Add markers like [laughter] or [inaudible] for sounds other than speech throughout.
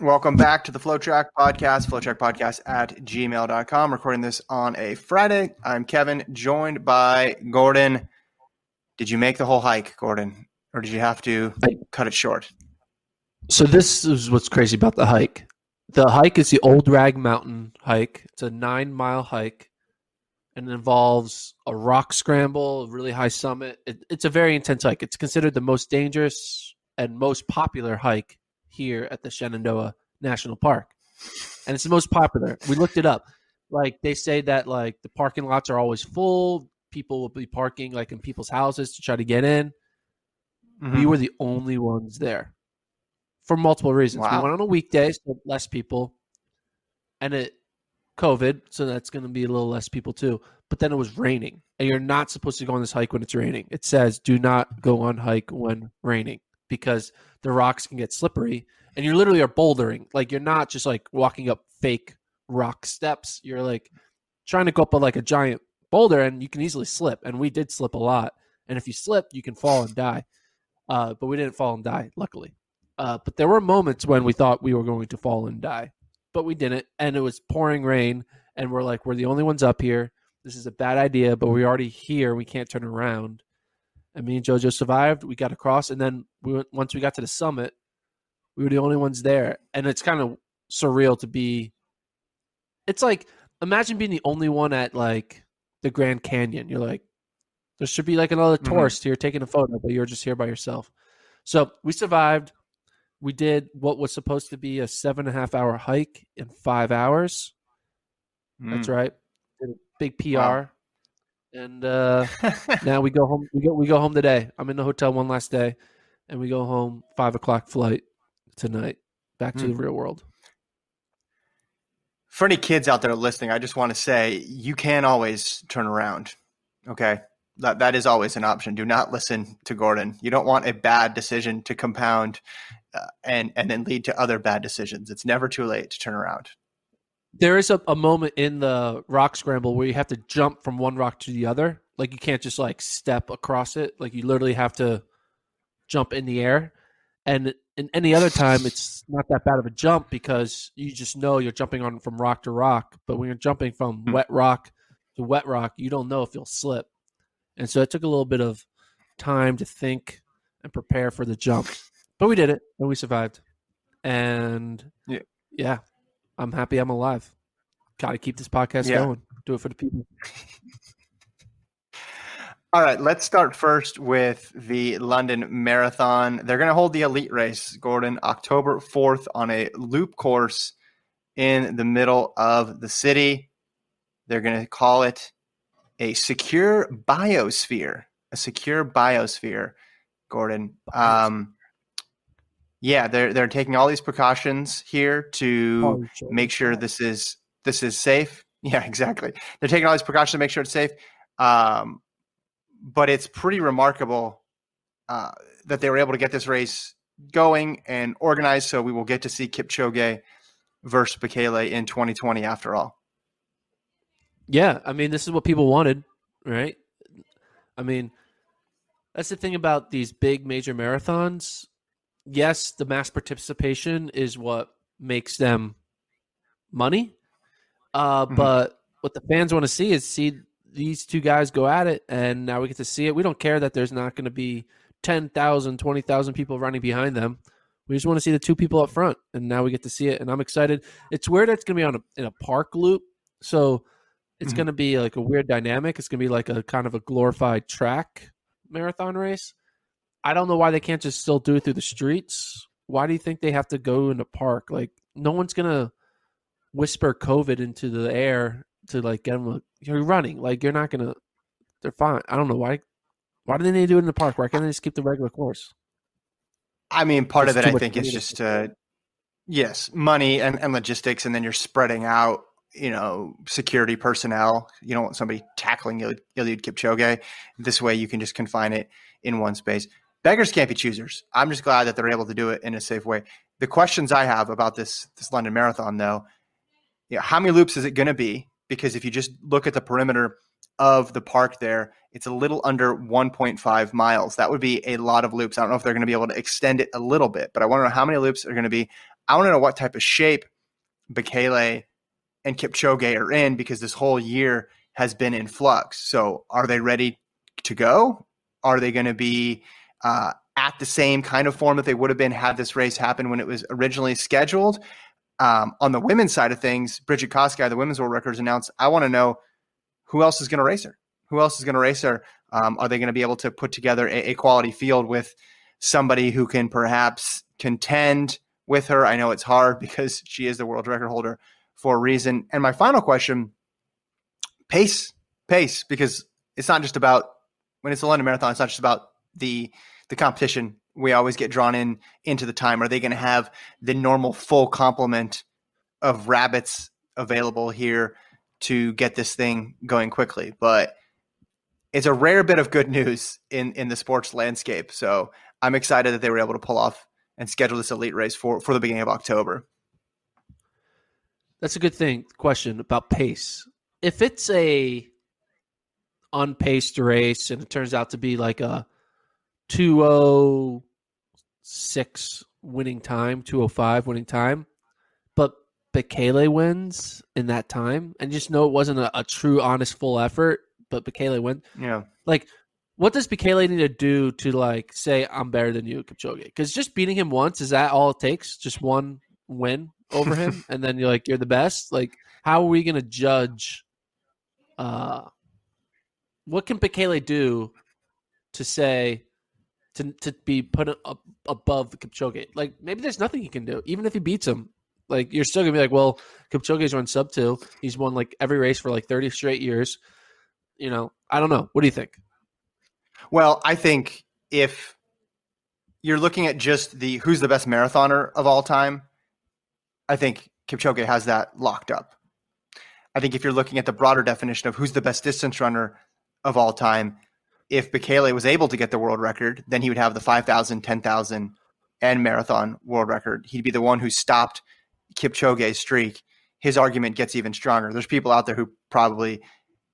Welcome back to the FloTrack Podcast, FloTrack Podcast at gmail.com. Recording this on a Friday. I'm Kevin, joined by Gordon. Did you make the whole hike, Gordon, or did you have to I- cut it short? So this is what's crazy about the hike. The hike is the Old Rag Mountain hike. It's a nine mile hike, and it involves a rock scramble, a really high summit. It, it's a very intense hike. It's considered the most dangerous and most popular hike here at the Shenandoah National Park, and it's the most popular. We looked it up. Like they say that like the parking lots are always full. People will be parking like in people's houses to try to get in. We Mhm. were the only ones there for multiple reasons. Wow. We went on a weekday, so less people, and it COVID, so that's going to be a little less people too. But then it was raining, and you're not supposed to go on this hike when it's raining. It says do not go on hike when raining because the rocks can get slippery, and you literally are bouldering. Like you're not just like walking up fake rock steps. You're like trying to go up like a giant boulder, and you can easily slip. And we did slip a lot. And if you slip, you can fall and die. Uh, but we didn't fall and die, luckily. Uh, but there were moments when we thought we were going to fall and die, but we didn't. And it was pouring rain, and we're like, we're the only ones up here. This is a bad idea, but we're already here. We can't turn around. And me and JoJo survived. We got across, and then we went, once we got to the summit, we were the only ones there. And it's kind of surreal to be. It's like imagine being the only one at like the Grand Canyon. You're like, there should be like another Mhm. tourist here taking a photo, but you're just here by yourself. So we survived. We did what was supposed to be a seven and a half hour hike in five hours. That's Mm. right. Did a big PR. Wow. And uh, now we go home. We go. We go home today. I'm in the hotel one last day, and we go home five o'clock flight tonight, back to Hmm. the real world. For any kids out there listening, I just want to say you can always turn around. Okay. That, that is always an option. Do not listen to Gordon. You don't want a bad decision to compound uh, and, and then lead to other bad decisions. It's never too late to turn around. There is a, a moment in the rock scramble where you have to jump from one rock to the other. Like you can't just like step across it. Like you literally have to jump in the air. And in any other time, it's not that bad of a jump because you just know you're jumping on from rock to rock. But when you're jumping from Hmm. wet rock to wet rock, you don't know if you'll slip. And so it took a little bit of time to think and prepare for the jump. But we did it and we survived. And Yeah. yeah, I'm happy I'm alive. Got to keep this podcast Yeah. going. Do it for the people. [laughs] All right, let's start first with the London Marathon. They're going to hold the elite race, Gordon, October 4th on a loop course in the middle of the city. They're going to call it a secure biosphere, a secure biosphere, Gordon. Um, yeah, they're they're taking all these precautions here to make sure this is this is safe. [laughs] Yeah, exactly. They're taking all these precautions to make sure it's safe. Um, but it's pretty remarkable uh, that they were able to get this race going and organized. So we will get to see Kipchoge versus Bekele in 2020 after all. Yeah, I mean, this is what people wanted, right? I mean, that's the thing about these big major marathons. Yes, the mass participation is what makes them money. Uh, Mhm. But what the fans want to see is see these two guys go at it, and now we get to see it. We don't care that there's not going to be 10,000, 20,000 people running behind them. We just want to see the two people up front, and now we get to see it, and I'm excited. It's weird. It's going to be on a, in a park loop, so it's Mhm. going to be like a weird dynamic. It's going to be like a kind of a glorified track marathon race. I don't know why they can't just still do it through the streets. Why do you think they have to go in the park? Like, no one's going to whisper COVID into the air to like get them. You're running. Like, you're not going to. They're fine. I don't know why. Why do they need to do it in the park? Why can't they just keep the regular course? I mean, part of It's it, I think, is just uh, yes, money and, and logistics, and then you're spreading out. You know, security personnel. You don't want somebody tackling Eliud Kipchoge. This way, you can just confine it in one space. Beggars can't be choosers. I'm just glad that they're able to do it in a safe way. The questions I have about this this London Marathon, though, you know, how many loops is it going to be? Because if you just look at the perimeter of the park there, it's a little under 1.5 miles. That would be a lot of loops. I don't know if they're going to be able to extend it a little bit, but I want to know how many loops are going to be. I want to know what type of shape Bekele and Kipchoge are in because this whole year has been in flux. So are they ready to go? Are they going to be uh, at the same kind of form that they would have been had this race happened when it was originally scheduled? Um, on the women's side of things, Brigid Kosgei, the women's world records announced, I want to know who else is going to race her. Who else is going to race her? Um, are they going to be able to put together a, a quality field with somebody who can perhaps contend with her? I know it's hard [laughs] because she is the world record holder for a reason. And my final question pace, pace, because it's not just about when it's a London Marathon, it's not just about the the competition. We always get drawn in into the time. Are they going to have the normal full complement of rabbits available here to get this thing going quickly? But it's a rare bit of good news in in the sports landscape. So I'm excited that they were able to pull off and schedule this elite race for for the beginning of October. That's a good thing. Question about pace. If it's a unpaced race and it turns out to be like a 206 winning time, 205 winning time, but Bekele wins in that time and just know it wasn't a, a true honest full effort, but Bekele wins. Yeah. Like what does Bekele need to do to like say I'm better than you, Kipchoge? Because just beating him once is that all it takes? Just one win over him, [laughs] and then you're like you're the best. Like, how are we gonna judge? Uh, what can Bekele do to say to to be put up above Kipchoge? Like, maybe there's nothing he can do, even if he beats him. Like, you're still gonna be like, well, Kipchoge's run sub two. He's won like every race for like 30 straight years. You know, I don't know. What do you think? Well, I think if you're looking at just the who's the best marathoner of all time, I think Kipchoge has that locked up. I think if you're looking at the broader definition of who's the best distance runner of all time, if Bekele was able to get the world record, then he would have the 5,000, 10,000, and marathon world record. He'd be the one who stopped Kipchoge's streak. His argument gets even stronger. There's people out there who probably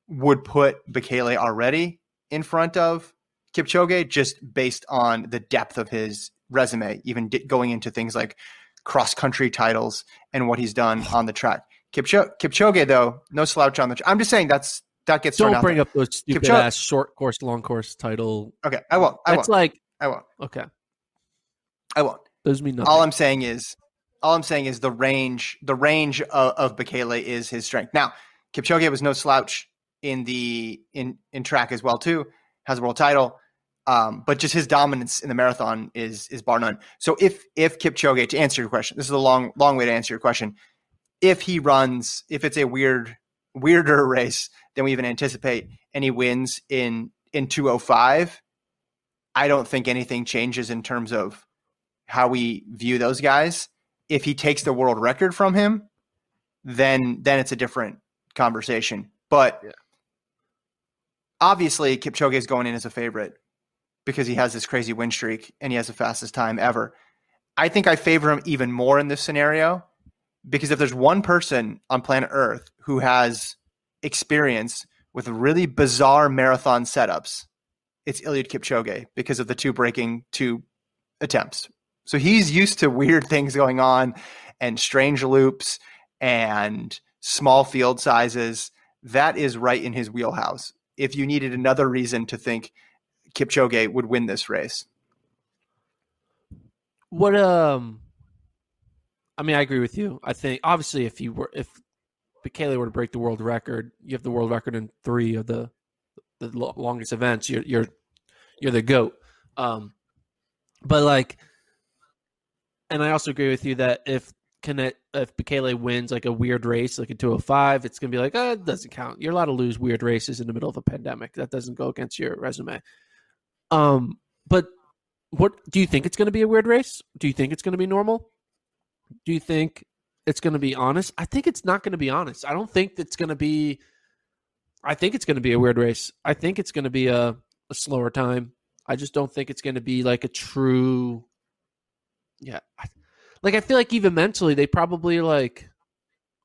would put Bekele already in front of Kipchoge just based on the depth of his resume, even di- going into things like cross country titles and what he's done on the track. Kipchoge, Kipchoge though, no slouch on the. Tra- I'm just saying that's that gets Don't bring there. up those stupid Kipchoge- ass short course, long course title. Okay, I won't. I That's won't. like I won't. okay. I won't. Those mean nothing. All I'm saying is, all I'm saying is the range. The range of, of Bekele is his strength. Now, Kipchoge was no slouch in the in in track as well too. Has a world title, um, but just his dominance in the marathon is is bar none. So if if Kipchoge to answer your question, this is a long long way to answer your question. If he runs, if it's a weird weirder [laughs] race than we even anticipate, any wins in in 205, I don't think anything changes in terms of how we view those guys. If he takes the world record from him, then then it's a different conversation. But Yeah. obviously, Kipchoge is going in as a favorite because he has this crazy win streak and he has the fastest time ever. I think I favor him even more in this scenario because if there's one person on planet Earth who has experience with really bizarre marathon setups, it's Eliud Kipchoge because of the two breaking two attempts. So he's used to weird things going on and strange loops and small field sizes. That is right in his wheelhouse. If you needed another reason to think Kipchoge would win this race. What um I mean, I agree with you. I think obviously if you were if Bekele were to break the world record, you have the world record in three of the the longest events. You're you're you're the goat. Um, but like, and I also agree with you that if Canet, if Bekele wins like a weird race, like a 205, it's gonna be like, oh, it doesn't count. You're allowed to lose weird races in the middle of a pandemic. That doesn't go against your resume. Um, but what do you think it's gonna be a weird race? Do you think it's gonna be normal? Do you think it's going to be honest? I think it's not going to be honest. I don't think it's going to be. I think it's going to be a weird race. I think it's going to be a, a slower time. I just don't think it's going to be like a true. Yeah, like I feel like even mentally they probably like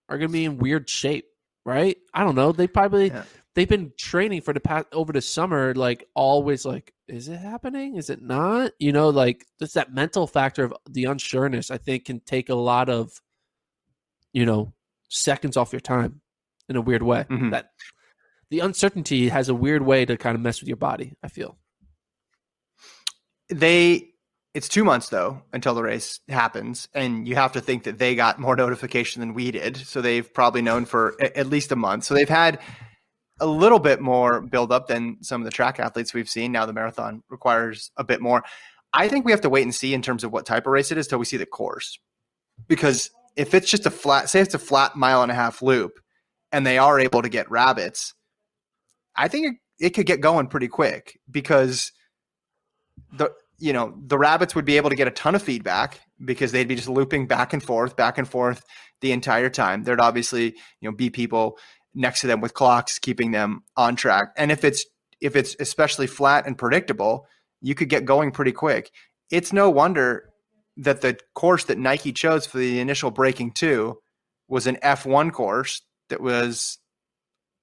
are going to be in weird shape, right? I don't know. They probably yeah. they've been training for the past over the summer, like always. Like, is it happening? Is it not? You know, like just that mental factor of the unsureness. I think can take a lot of you know, seconds off your time in a weird way. Mm-hmm. That the uncertainty has a weird way to kind of mess with your body, I feel. They it's two months though until the race happens, and you have to think that they got more notification than we did. So they've probably known for at least a month. So they've had a little bit more build up than some of the track athletes we've seen. Now the marathon requires a bit more. I think we have to wait and see in terms of what type of race it is till we see the course. Because if it's just a flat, say it's a flat mile and a half loop, and they are able to get rabbits, I think it, it could get going pretty quick because the you know the rabbits would be able to get a ton of feedback because they'd be just looping back and forth, back and forth the entire time. There'd obviously you know be people next to them with clocks keeping them on track, and if it's if it's especially flat and predictable, you could get going pretty quick. It's no wonder that the course that Nike chose for the initial breaking two was an F1 course that was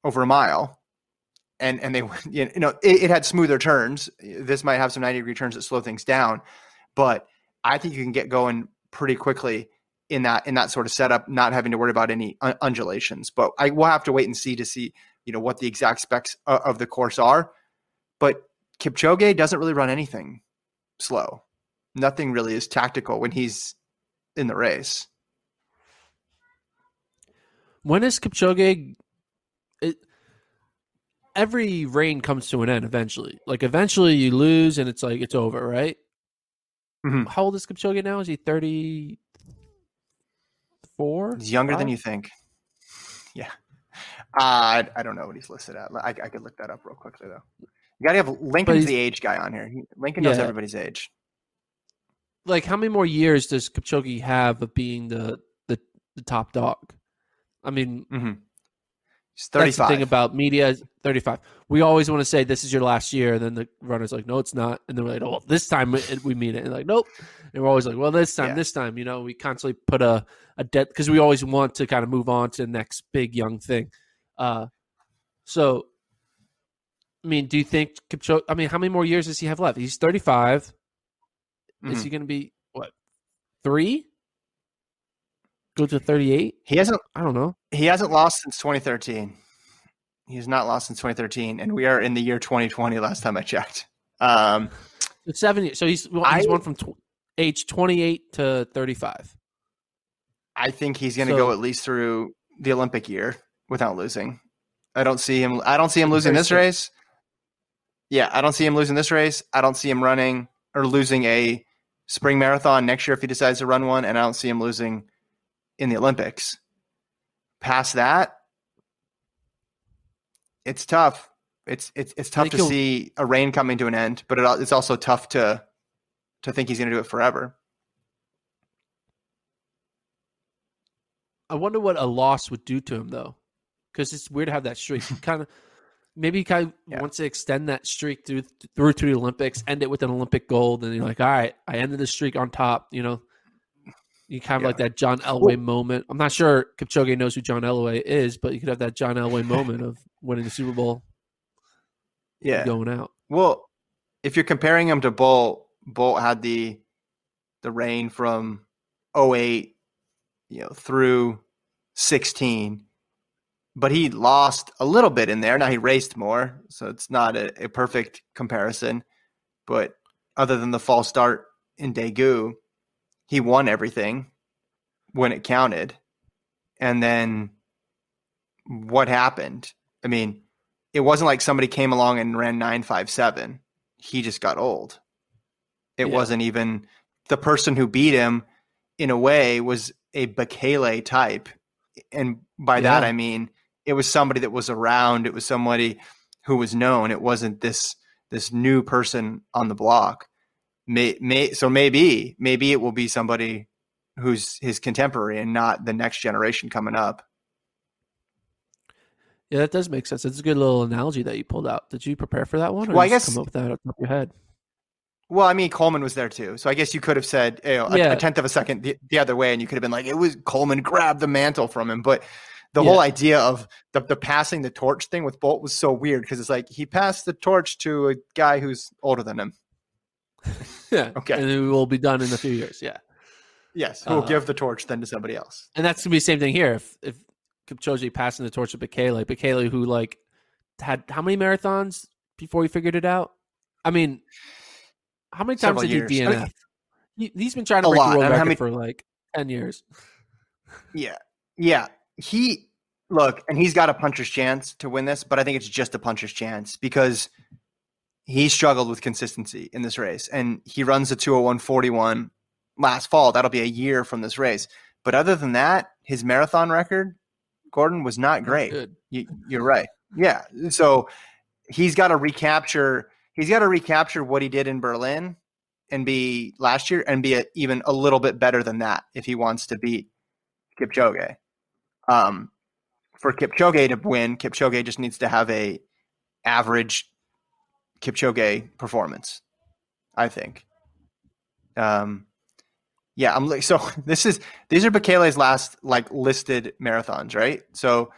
over a mile. And and they [laughs] you know it, it, had smoother turns. This might have some 90 degree turns that slow things down, but I think you can get going pretty quickly in that in that sort of setup, not having to worry about any undulations. But I will have to wait and see to see you know what the exact specs of the course are. But Kipchoge doesn't really run anything slow nothing really is tactical when he's in the race. When is Kipchoge? It, every reign comes to an end eventually. Like eventually you lose and it's like it's over, right? Mm-hmm. How old is Kipchoge now? Is he thirty four? He's younger Five? than you think. [laughs] Yeah. Uh, I, I don't know what he's listed at. I, I could look that up real quickly though. You got to have Lincoln's the age guy on here. Lincoln knows yeah. everybody's age like how many more years does Kipchoge have of being the the, the top dog? I mean, mm-hmm. that's the thing about media. Thirty-five. We always want to say this is your last year, and then the runner's like, "No, it's not." And then we're like, "Oh, well, this time we mean it." And like, "Nope." And we're always like, "Well, this time, yeah. this time." You know, we constantly put a a debt because we always want to kind of move on to the next big young thing. Uh, so, I mean, do you think Kipchoge? I mean, how many more years does he have left? He's thirty-five. Mm-hmm. Is he going to be what three? Go to thirty-eight. He hasn't. I don't know. He hasn't lost since 2013. He's not lost since 2013, and we are in the year 2020. Last time I checked. Um, it's seven years. So he's he's I, won from tw- age 28 to 35. I think he's going to so, go at least through the Olympic year without losing. I don't see him. I don't see him losing this race. Yeah, I don't see him losing this race. I don't see him running or losing a spring marathon next year if he decides to run one, and I don't see him losing in the Olympics. Past that, it's tough. It's it's it's tough to see a reign coming to an end, but it, it's also tough to to think he's going to do it forever. I wonder what a loss would do to him though, because it's weird to have that streak. kind of maybe kind of yeah. wants to extend that streak through through to the Olympics, end it with an Olympic gold, and you're like, all right, I ended the streak on top. You know, You kind of Yeah. like that John Elway moment. I'm not sure Kipchoge knows who John Elway is, but you could have that John Elway moment of winning the Super Bowl, Yeah. going out. Well, if you're comparing him to Bolt, Bolt had the the reign from 08, you know, through 16, but he lost a little bit in there. Now he raced more, so it's not a, a perfect comparison. But other than the false start in Daegu, he won everything when it counted. And then what happened? I mean, it wasn't like somebody came along and ran 957 he just got old. It Yeah. wasn't even the person who beat him in a way was a Bekele type. And by that I mean it was somebody that was around, it was somebody who was known. It wasn't this this new person on the block. May, may so maybe maybe it will be somebody who's his contemporary and not the next generation coming up. Yeah, that does make sense. It's a good little analogy that you pulled out. Did you prepare for that one? Or Well, I guess- come up with that top of your head. Well, I mean, Coleman was there too, so I guess you could have said you know, a, Yeah. a tenth of a second the, the other way, and you could have been like, "It was Coleman grabbed the mantle from him." But the whole idea of the, the passing the torch thing with Bolt was so weird because it's like he passed the torch to a guy who's older than him. [laughs] Yeah. Okay. And it will be done in a few years. Yeah. Yes, who will Uh, give the torch then to somebody else. And that's gonna be the same thing here. If if Kipchoge passing the torch to Bekele, Bekele who like had how many marathons before he figured it out? I mean, how many times Several did years. he I mean, DNF? He, he's been trying to break lot. the world I mean, record many- for like ten years. Yeah, yeah. He look, and he's got a puncher's chance to win this, but I think it's just a puncher's chance because he struggled with consistency in this race, and he runs a 201.41 last fall. That'll be a year from this race. But other than that, his marathon record, Gordon, was not great. You, you're right. Yeah. So he's got to recapture. He's got to recapture what he did in Berlin and be last year and be a, even a little bit better than that if he wants to beat Kipchoge. Um, for Kipchoge to win, Kipchoge just needs to have a average Kipchoge performance. I think. Um, yeah, I'm like [laughs] so. This is these are Bekele's last like listed marathons, right? So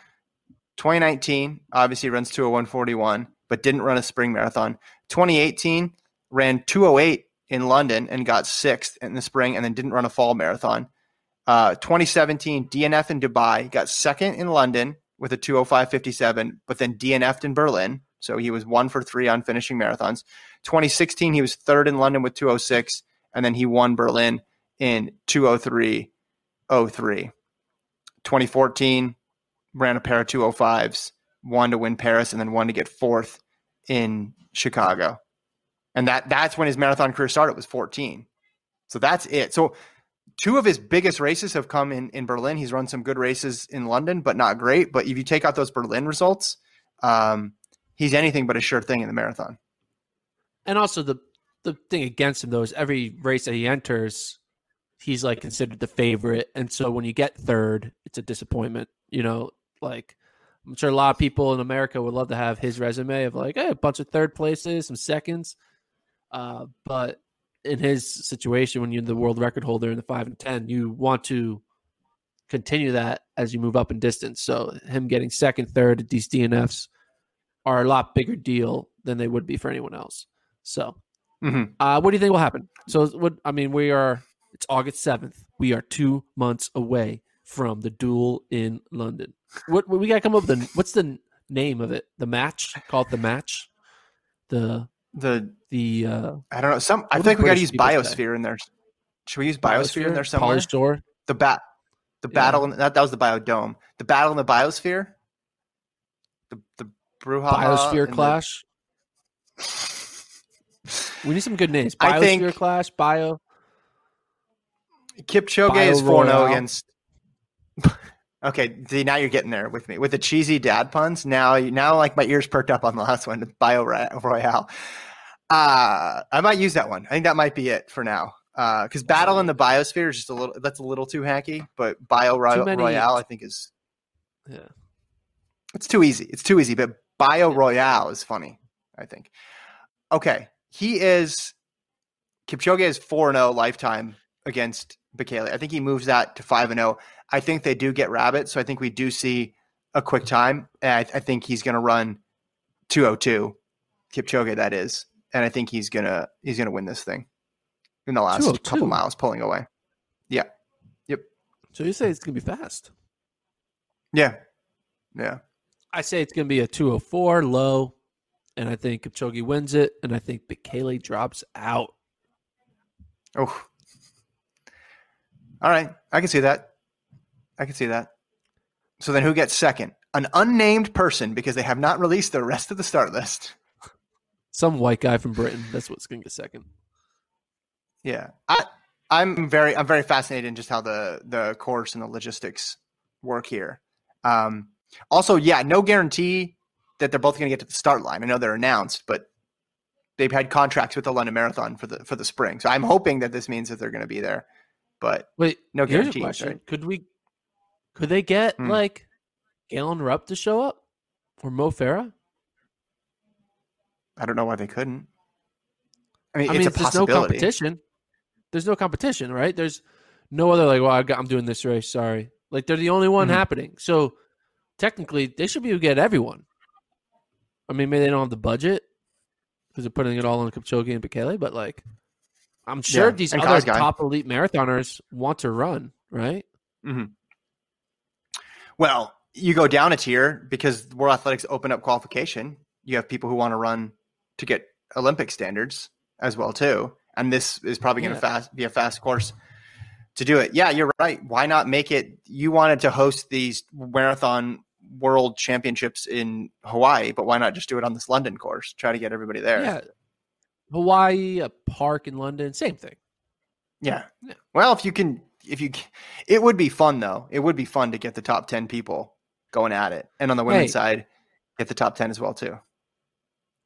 2019 obviously runs to a 20141, but didn't run a spring marathon. 2018 ran 208 in London and got sixth in the spring, and then didn't run a fall marathon. Uh, 2017 DNF in Dubai, got second in London with a 205.57, but then DNF'd in Berlin. So he was one for three on finishing marathons. 2016 he was third in London with 206, and then he won Berlin in 203.03. 2014 ran a pair of 205s, one to win Paris, and then one to get fourth in Chicago. And that that's when his marathon career started was 14. So that's it. So two of his biggest races have come in in Berlin. He's run some good races in London, but not great. But if you take out those Berlin results, um, he's anything but a sure thing in the marathon. And also the the thing against him though is every race that he enters, he's like considered the favorite, and so when you get third, it's a disappointment. You know, like I'm sure a lot of people in America would love to have his resume of like hey, a bunch of third places, some seconds, uh, but in his situation, when you're the world record holder in the five and ten, you want to continue that as you move up in distance. So him getting second, third at these DNFs are a lot bigger deal than they would be for anyone else. So, Mhm. uh, what do you think will happen? So, what I mean, we are. It's August seventh. We are two months away from the duel in London. What, what we got to come up with? The, what's the name of it? The match? Call it the match. The The the uh, I don't know. Some I think we got to use people say? biosphere in there. Should we use biosphere, in there somewhere? The bat, the Yeah. battle. In, that that was the biodome. The battle in the biosphere. The the brouhaha. Biosphere in the- clash. [laughs] We need some good names. I Biosphere think- clash. Bio. Kipchoge Bio is 4 0 against. Okay, see, now you're getting there with me. With the cheesy dad puns, now now like my ears perked up on the last one, Bio Royale. Uh, I might use that one. I think that might be it for now. Because Battle in the Biosphere is just a little, that's a little too hacky, but Bio Ro- many- Royale, I think, is, Yeah. it's too easy. It's too easy, but Bio Royale is funny, I think. Okay. He is, Kipchoge is 4 0 lifetime against Bekele. I think he moves that to five and zero. I think they do get Rabbit, so I think we do see a quick time. And I, I think he's going to run two oh two, Kipchoge that is, and I think he's gonna he's gonna win this thing in the last 202? couple miles pulling away. Yeah, Yep. So you say it's gonna be fast? yeah, yeah. I say it's gonna be a 204 low, and I think Kipchoge wins it, and I think Bekele drops out. Oh, all right. I can see that. I can see that. So then, who gets second? An unnamed person because they have not released the rest of the start list. Some white guy from Britain. That's what's gonna get second. Yeah, I, I'm very, I'm very fascinated in just how the the course and the logistics work here. Um, also, yeah, no guarantee that they're both going to get to the start line. I know they're announced, but they've had contracts with the London Marathon for the for the spring. So I'm hoping that this means that they're going to be there. But Wait, No here's a question: right? Could we, could they get Hmm. like Galen Rupp to show up or Mo Farah? I don't know why they couldn't. I mean, I it's mean, a there's no competition. There's no competition, right? There's no other like, well, I got, I'm doing this race. Sorry, like they're the only one Mhm. happening. So technically, they should be able to get everyone. I mean, maybe they don't have the budget because they're putting it all on Kipchoge and Bekele, but like, I'm sure Yeah, these and other Kosgei. top elite marathoners want to run, right? Mm-hmm. Well, you go down a tier because World Athletics open up qualification. You have people who want to run to get Olympic standards as well too, and this is probably going to Yeah. fast be a fast course to do it. Yeah, you're right. Why not make it? You wanted to host these marathon world championships in Hawaii, but why not just do it on this London course? Try to get everybody there. Yeah. Hawaii, a park in London, same thing. Yeah. Yeah. Well, if you can, if you, it would be fun though. It would be fun to get the top 10 people going at it. And on the women's Hey. side, get the top 10 as well too.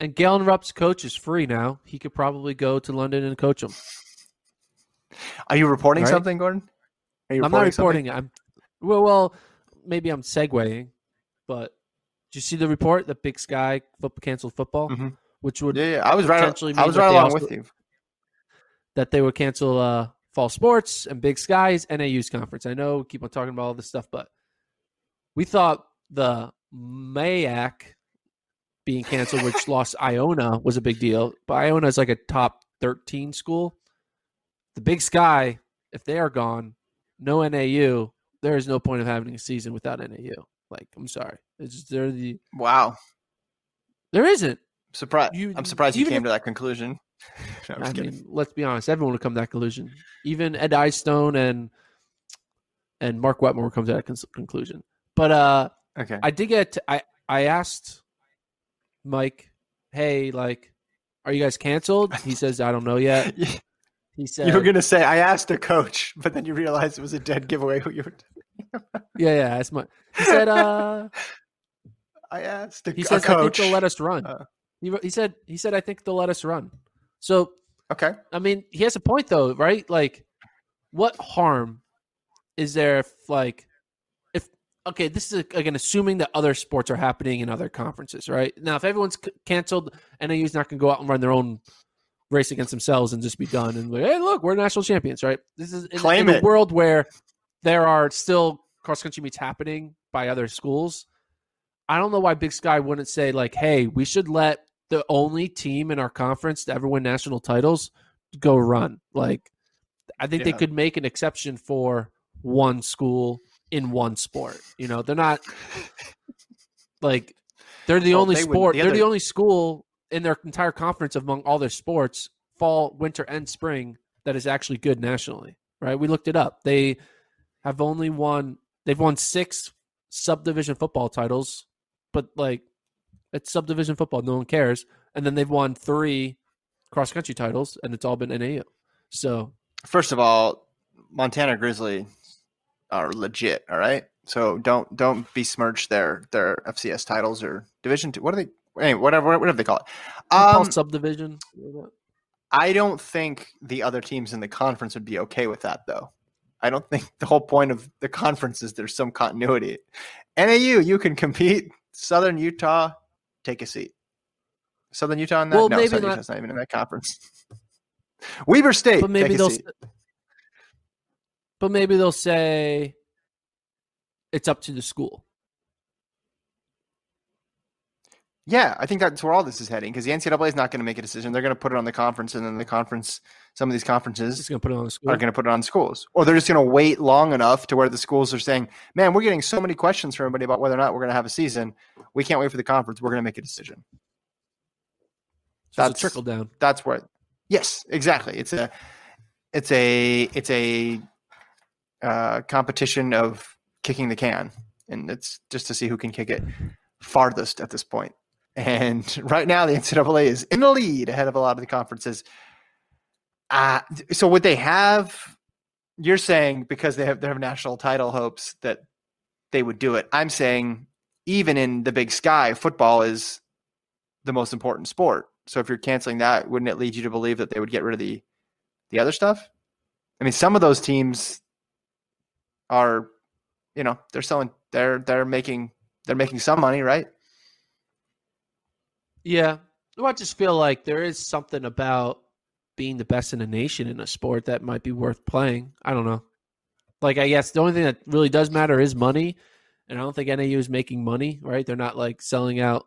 And Galen Rupp's coach is free now. He could probably go to London and coach them. Are you reporting Right. something, Gordon? Are you I'm not something? reporting. I'm well. Well, maybe I'm segueing, but did you see the report that Big Sky foot, canceled football, Mhm. Which would Yeah, yeah. I was right. potentially I was mean right that they along with you. that they would cancel uh, fall sports and Big Sky's NAU's conference. I know we keep on talking about all this stuff, but we thought the MAAC being canceled, which [laughs] lost Iona, was a big deal. But Iona is like a top 13 school. The Big Sky, if they are gone, no NAU, there is no point of having a season without NAU. Like, I'm sorry. It's just, they're the Wow. there isn't. Surprised. You- I'm surprised you came if- to that conclusion. [laughs] No, I kidding. mean, let's be honest. Everyone would come to that conclusion. Even Ed Eyestone and and Mark Wetmore would come to that con- conclusion. But uh, okay. I did get. I I asked Mike, "Hey, like, are you guys canceled?" [laughs] He says, "I don't know yet." [laughs] you He said, were going to say, I asked a coach, but then you realized it was a dead giveaway who you were. "Yeah, yeah." That's my. He said, "Uh." I asked a, He says, "I think coach. they'll let us run." Uh. He, he said, "He said, I think they'll let us run." So okay. I mean, he has a point though, right? Like, what harm is there if, like, if okay, this is again assuming that other sports are happening in other conferences, right? Now, if everyone's c- canceled, NAU's not going to go out and run their own race against themselves and just be done and like, hey, look, we're national champions, right? This is in, Claim in a world where there are still cross country meets happening by other schools. I don't know why Big Sky wouldn't say like, "Hey, we should let the only team in our conference to ever win national titles go run." Like, I think they could make an exception for one school in one sport. You know, they're not [laughs] like they're the Well, only they would- sport. the they're the only school in their entire conference among all their sports, fall, winter, and spring, that is actually good nationally. Right? We looked it up. They have only won. They've won six subdivision football titles, but like it's subdivision football. No one cares. And then they've won three cross country titles, and it's all been NAU. So First of all, Montana Grizzly are legit. All right, so don't don't besmirch their their FCS titles or Division Two. What are they? Anyway, whatever whatever they call it. Um, subdivision. I don't think the other teams in the conference would be okay with that, though. I don't think the whole point of the conference is there's some continuity. NAU, you can compete. Southern Utah, take a seat. Southern Utah in that? Well, no, maybe Southern not- Utah's not even in that conference. [laughs] Weber State, But maybe they'll. seat. but maybe they'll say it's up to the school. Yeah, I think that's where all this is heading because the NCAA is not going to make a decision. They're going to put it on the conference, and then the conference, some of these conferences gonna put it on are going to put it on schools, or they're just going to wait long enough to where the schools are saying, "Man, we're getting so many questions from everybody about whether or not we're going to have a season. We can't wait for the conference. We're going to make a decision." So it's that's- a trickle down. That's where. Yes, exactly. It's a, it's a, it's a uh, competition of kicking the can, and it's just to see who can kick it farthest at this point. And right now, the NCAA is in the lead ahead of a lot of the conferences. Uh, so would they have? You're saying because they have they have national title hopes that they would do it. I'm saying even in the Big Sky, football is the most important sport. So if you're canceling that, wouldn't it lead you to believe that they would get rid of the the other stuff? I mean, some of those teams are, you know, they're selling, they're they're making they're making some money, right? Yeah. Well, I just feel like there is something about being the best in the nation in a sport that might be worth playing. I don't know. Like, I guess the only thing that really does matter is money. And I don't think NAU is making money, right? They're not like selling out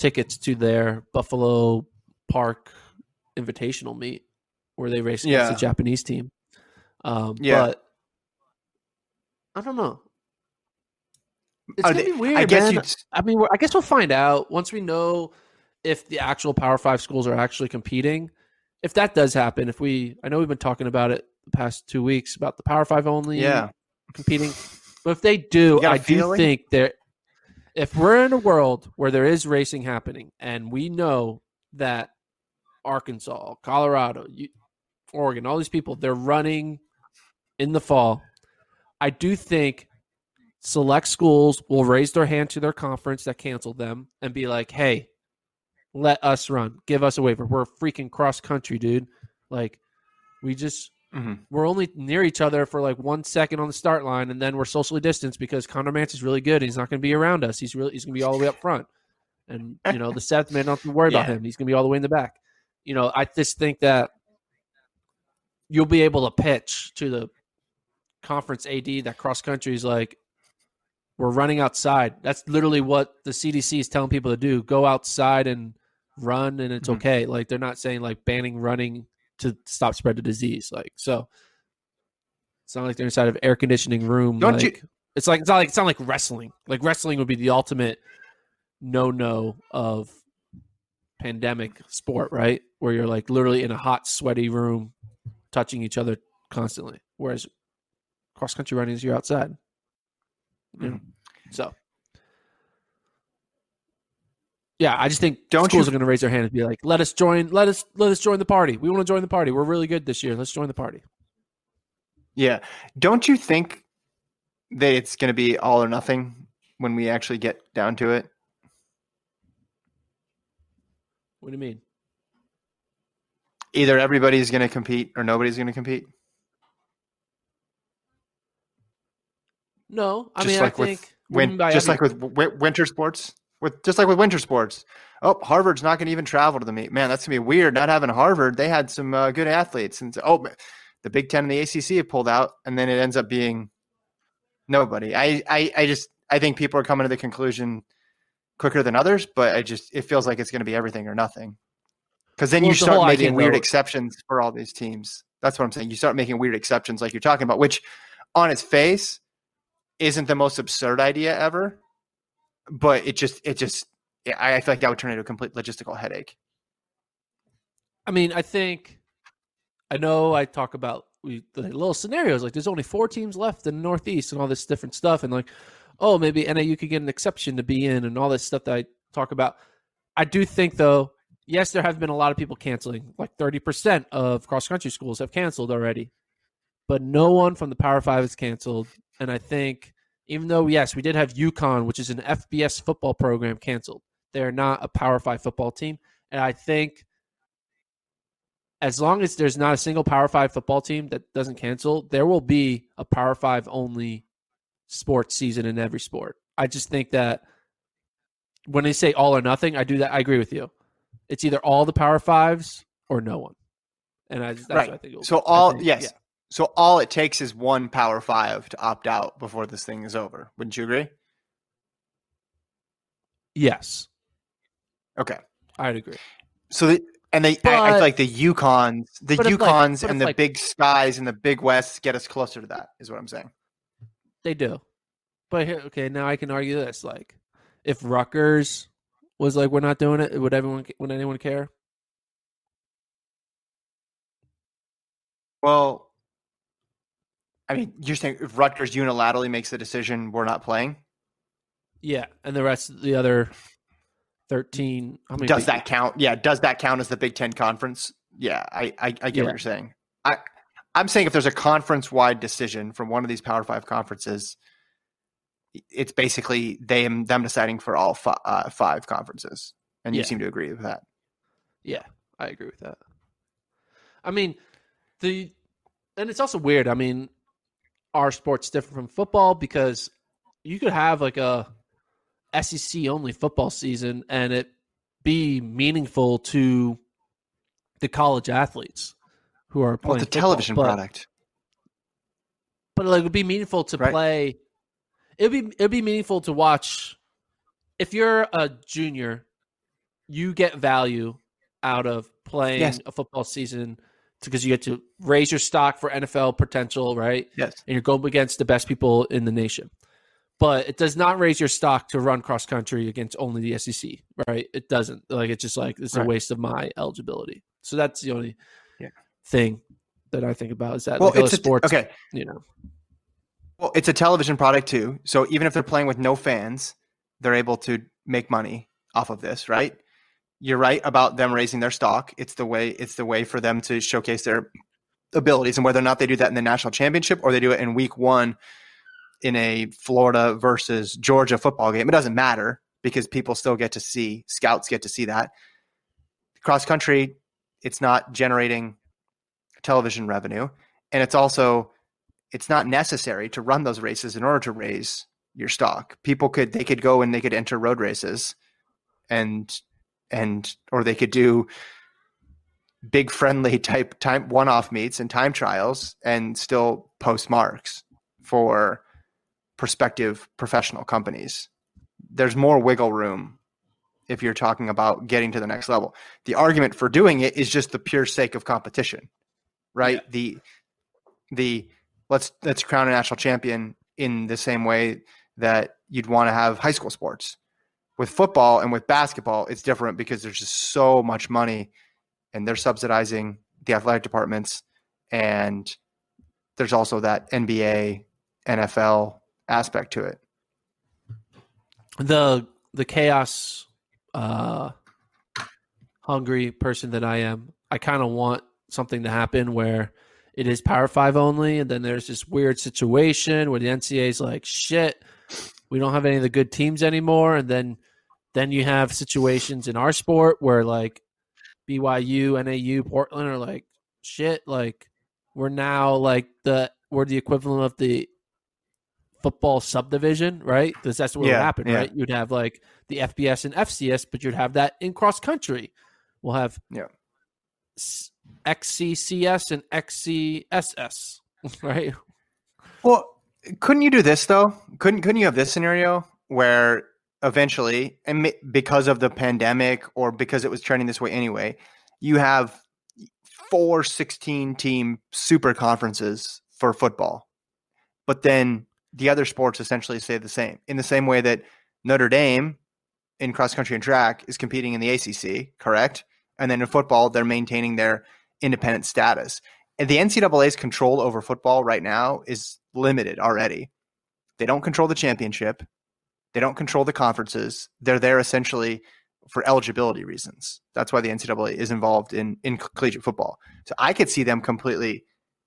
tickets to their Buffalo Park Invitational meet where they race against Yeah. the Japanese team. Um, Yeah. But I don't know. It's gonna they- be weird, I guess man. I mean, I guess we'll find out once we know if the actual Power Five schools are actually competing. If that does happen, if we, I know we've been talking about it the past two weeks about the Power Five only yeah. competing, but if they do, I I do think that if we're in a world where there is racing happening and we know that Arkansas, Colorado, Oregon, all these people, they're running in the fall. I do think select schools will raise their hand to their conference that canceled them and be like, hey, let us run. Give us a waiver. We're freaking cross country, dude. Like, we just, Mhm. we're only near each other for like one second on the start line, and then we're socially distanced because Connor Mantz is really good. And he's not going to be around us. He's really, he's going to be all the way up front. And, you know, the seventh man, don't have to worry about him. He's going to be all the way in the back. You know, I just think that you'll be able to pitch to the conference AD that cross country is like, we're running outside. That's literally what the CDC is telling people to do. Go outside and run, and it's Mhm. okay. Like they're not saying like banning running to stop spread the disease. Like so, it's not like they're inside of air conditioning room. Don't you- It's like it's not like it's not like wrestling. Like wrestling would be the ultimate no no of pandemic sport, right? Where you're like literally in a hot, sweaty room, touching each other constantly. Whereas cross country running is you're outside. Know? Mm-hmm. So yeah, I just think Don't schools you- are going to raise their hand and be like, "Let us join. Let us let us join the party. We want to join the party. We're really good this year. Let's join the party." Yeah. Don't you think that it's going to be all or nothing when we actually get down to it? What do you mean? Either everybody's going to compete or nobody's going to compete. No, I Just mean, like I with think what do you mean Win- just like with w- winter sports, with just like with winter sports. Oh, Harvard's not going to even travel to the meet. Man, that's going to be weird. Not having Harvard, they had some uh, good athletes, and oh, the Big Ten and the ACC have pulled out, and then it ends up being nobody. I, I, I just, I think people are coming to the conclusion quicker than others, but I just, it feels like it's going to be everything or nothing. Because then Well, you the start making weird though- exceptions for all these teams. That's what I'm saying. You start making weird exceptions, like you're talking about, which on its face isn't the most absurd idea ever, but it just it just I feel like that would turn into a complete logistical headache. I mean, I think I know I talk about we the little scenarios like there's only four teams left in the Northeast and all this different stuff, and like, oh, maybe NAU could get an exception to be in and all this stuff that I talk about. I do think though, yes, there have been a lot of people canceling. Like 30% of cross country schools have canceled already, but no one from the Power Five has canceled. And I think even though yes, we did have UConn, which is an FBS football program, canceled. They're not a Power Five football team, and I think as long as there's not a single Power Five football team that doesn't cancel, there will be a Power Five only sports season in every sport. I just think that when they say all or nothing, I do that. I agree with you. It's either all the Power Fives or no one, and I that's Right. what I think. it will So be. I all think- yes, yeah. So all it takes is one Power Five to opt out before this thing is over. Wouldn't you agree? Yes, Okay. I'd agree. So the, and they, I, I feel like the UConns, the but if, like- UConns and the like- big skies and the big West get us closer to that. Is what I'm saying. They do. But here, okay, now I can argue this: like, if Rutgers was like, "We're not doing it," would everyone? Would anyone care? Well, I mean, you're saying if Rutgers unilaterally makes the decision, we're not playing. Yeah, and the rest, the other thirteen. How many? Does that count? Yeah, does that count as the Big Ten conference? Yeah, I I, I get Yeah. what you're saying. I I'm saying if there's a conference wide decision from one of these Power Five conferences, it's basically them them deciding for all uh, five conferences, and you Yeah. seem to agree with that. Yeah, I agree with that. I mean, the and it's also weird. I mean, our sport's different from football because you could have like a SEC only football season and it be meaningful to the college athletes who are Well, playing it's a football, television but- product. but like it'd be meaningful to Right. play. It'd be it'd be meaningful to watch. If you're a junior, you get value out of playing Yes. a football season because you get to raise your stock for NFL potential, right? Yes. And you're going against the best people in the nation. But it does not raise your stock to run cross country against only the SEC, right? It doesn't. Like it's just like it's a waste of my eligibility. So that's the only Yeah. thing that I think about is that Well, like it's a, sports, okay. you know. Well, it's a television product too. So even if they're playing with no fans, they're able to make money off of this, right? You're right about them raising their stock. It's the way it's the way for them to showcase their abilities and whether or not they do that in the national championship or they do it in week 1 in a Florida versus Georgia football game. It doesn't matter because people still get to see scouts get to see that. Cross country, it's not generating television revenue and it's also it's not necessary to run those races in order to raise your stock. People could they could go and they could enter road races and and or they could do big friendly [laughs] type time one-off meets and time trials and still post marks for prospective professional companies. There's more wiggle room if you're talking about getting to the next level. The argument for doing it is just the pure sake of competition. Right? The the let's let's crown a national champion in the same way that you'd want to have high school sports. With football and with basketball, it's different because there's just so much money and they're subsidizing the athletic departments and there's also that NBA, NFL aspect to it. the the chaos uh hungry person that I am, I kind of want something to happen where it is Power Five only, and then there's this weird situation where the NCAA is like, "Shit, we don't have any of the good teams anymore," and then then you have situations in our sport where like BYU, NAU, Portland are like, "Shit, like we're now like the we're the equivalent of the football subdivision, right? Because that's what would happen, yeah. right? You'd have like the FBS and FCS, but you'd have that in cross country. We'll have Yeah. s- XCCS and XCSS, [laughs] right? Well, couldn't you do this though? Couldn't couldn't you have this scenario where eventually, and because of the pandemic or because it was trending this way anyway, you have four 16 team super conferences for football, but then the other sports essentially stay the same. In the same way that Notre Dame in cross country and track is competing in the ACC, correct? And then in football, they're maintaining their independent status. And the NCAA's control over football right now is limited already. They don't control the championship. They don't control the conferences. They're there essentially for eligibility reasons. That's why the NCAA is involved in in collegiate football. So I could see them completely,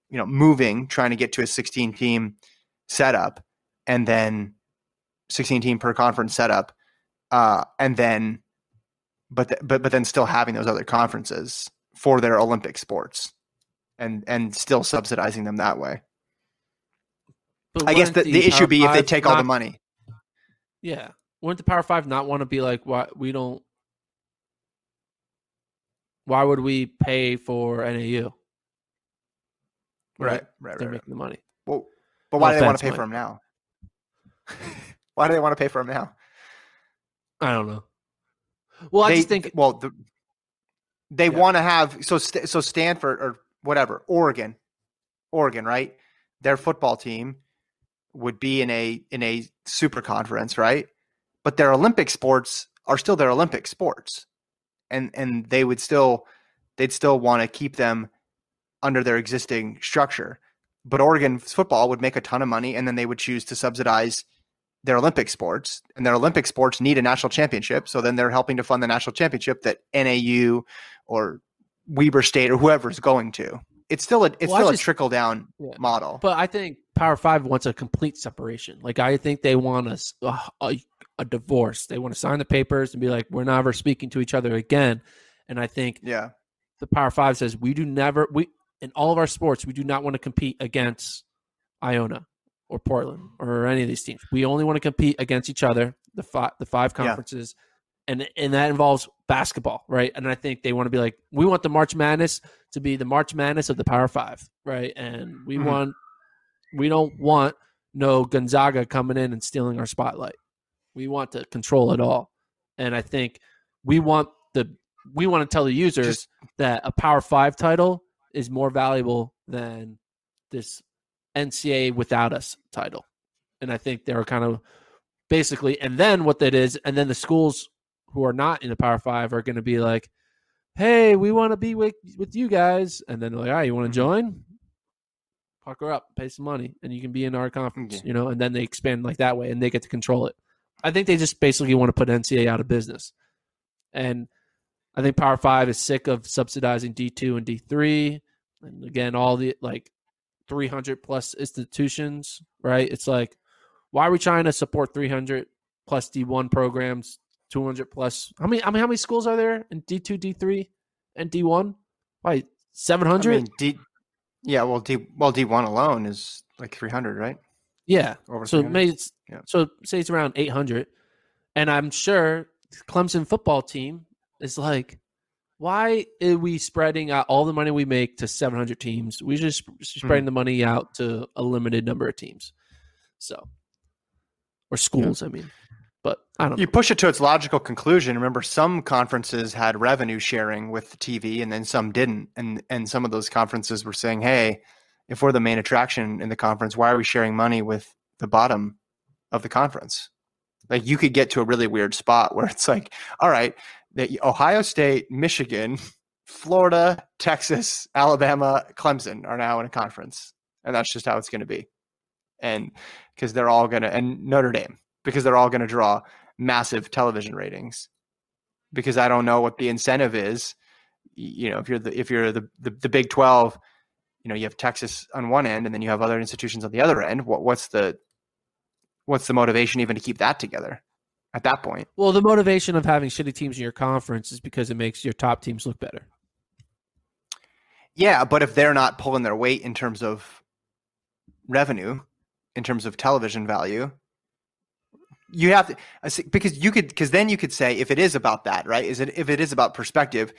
you know, moving, trying to get to a 16 team setup, and then 16 team per conference setup, uh, and then, but th- but but then still having those other conferences for their Olympic sports, and and still subsidizing them that way. I guess the, the issue be if they take all the money. Yeah, wouldn't the Power Five not want to be like, why we don't? Why would we pay for NAU? Right, right? right, They're right. making the money. Well, but why No do they want to pay for him now? [laughs] why do they want to pay for him now? I don't know. Well, I just think well, the, they Yeah. want to have so so Stanford or whatever Oregon, Oregon, right? Their football team would be in a in a super conference, right? But their Olympic sports are still their Olympic sports, and and they would still they'd still want to keep them under their existing structure. But Oregon's football would make a ton of money, and then they would choose to subsidize their Olympic sports, and their Olympic sports need a national championship. So then they're helping to fund the national championship that NAU or Weber State or whoever is going to. It's still a it's Well, still a trickle down Yeah. model. But I think Power Five wants a complete separation. Like I think they want a divorce. They want to sign the papers and be like, we're never speaking to each other again. And I think yeah, the Power Five says we do never we in all of our sports we do not want to compete against Iona or Portland or any of these teams. We only want to compete against each other. The five the five Yeah. And, and that involves basketball, right? And I think they want to be like, we want the March Madness to be the March Madness of the Power Five, right? And we Mhm. want, we don't want no Gonzaga coming in and stealing our spotlight. We want to control it all, and I think we want the we want to tell the users Just- that a Power Five title is more valuable than this NCAA without us title, and I think they're kind of basically, and then what that is, and then the schools who are not in the Power Five are going to be like, "Hey, we want to be with with you guys," and then they're like, "All right, you want to mm-hmm. join? Pucker up, pay some money, and you can be in our conference." Okay. You know, and then they expand like that way, and they get to control it. I think they just basically want to put NCAA out of business, and I think Power Five is sick of subsidizing D two and D three, and again, all the like three hundred plus institutions. Right? It's like, why are we trying to support three hundred plus D one programs, two hundred plus? How many? I mean, how many schools are there in D two, D three, and D one? Why seven hundred? I mean, D, yeah, well, D well D one alone is like three hundred, right? yeah. Over So 300? maybe it's, Yeah. so say it's around eight hundred, and I'm sure Clemson football team is like, why are we spreading out all the money we make to seven hundred teams? We just Hmm. spreading the money out to a limited number of teams, so or schools. I mean, but I don't know. You push it to its logical conclusion. Remember, some conferences had revenue sharing with the TV, and then some didn't. And and some of those conferences were saying, "Hey, if we're the main attraction in the conference, why are we sharing money with the bottom of the conference?" Like you could get to a really weird spot [laughs] where it's like, "All right, Ohio State, Michigan, [laughs] Florida, Texas, Alabama, Clemson are now in a conference, and that's just how it's going to be." And because they're all going to, and Notre Dame, because they're all going to draw massive television ratings because I don't know what the incentive is. You know, if you're the if you're the the, the Big Twelve, you know, you have Texas on one end, and then you have other institutions on the other end. What what's the what's the motivation even to keep that together at that point? Well, the motivation of having shitty teams in your conference is because it makes your top teams look better. Yeah, but if they're not pulling their weight in terms of revenue, in terms of television value, you have to uh, because you could because then you could say if it is about that, right? Is it if it is about perspective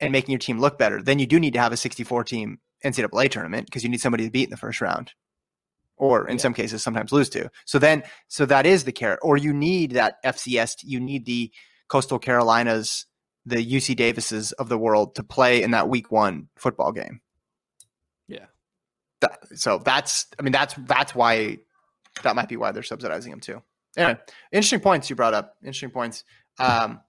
and making your team look better, then you do need to have a 64 team NCAA tournament because you need somebody to beat in the first round. Or in Yeah. some cases, sometimes lose to. So then, so that is the carrot. Or you need that FCS. You need the Coastal Carolinas, the UC Davises of the world to play in that Week One football game. Yeah. That, so that's, I mean, that's that's why that might be why they're subsidizing them too. Anyway, interesting points you brought up. Interesting points. Um,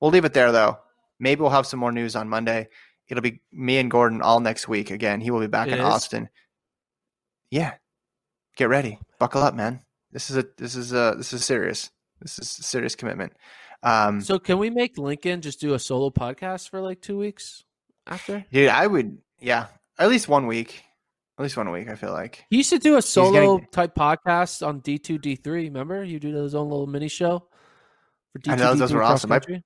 we'll leave it there though. Maybe we'll have some more news on Monday. It'll be me and Gordon all next week again. He will be back It in is? Austin. Yeah, get ready. Buckle up, man. This is a this is a this is serious. This is a serious commitment. Um, So can we make Lincoln just do a solo podcast for like two weeks after? dude, I would. Yeah, at least one week. At least one week. I feel like. He used to do a solo getting- type podcast on D two D three. Remember, you do his own little mini show for D I two know, D those three were cross awesome. [laughs] I-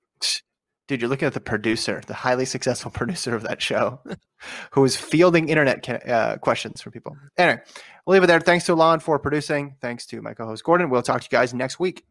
Dude, you're looking at the producer, the highly successful [laughs] producer of that show, [laughs] who is fielding internet uh, questions for people. Anyway, we'll leave it there. Thanks to Alon for producing. Thanks to my co host Gordon. We'll talk to you guys next week.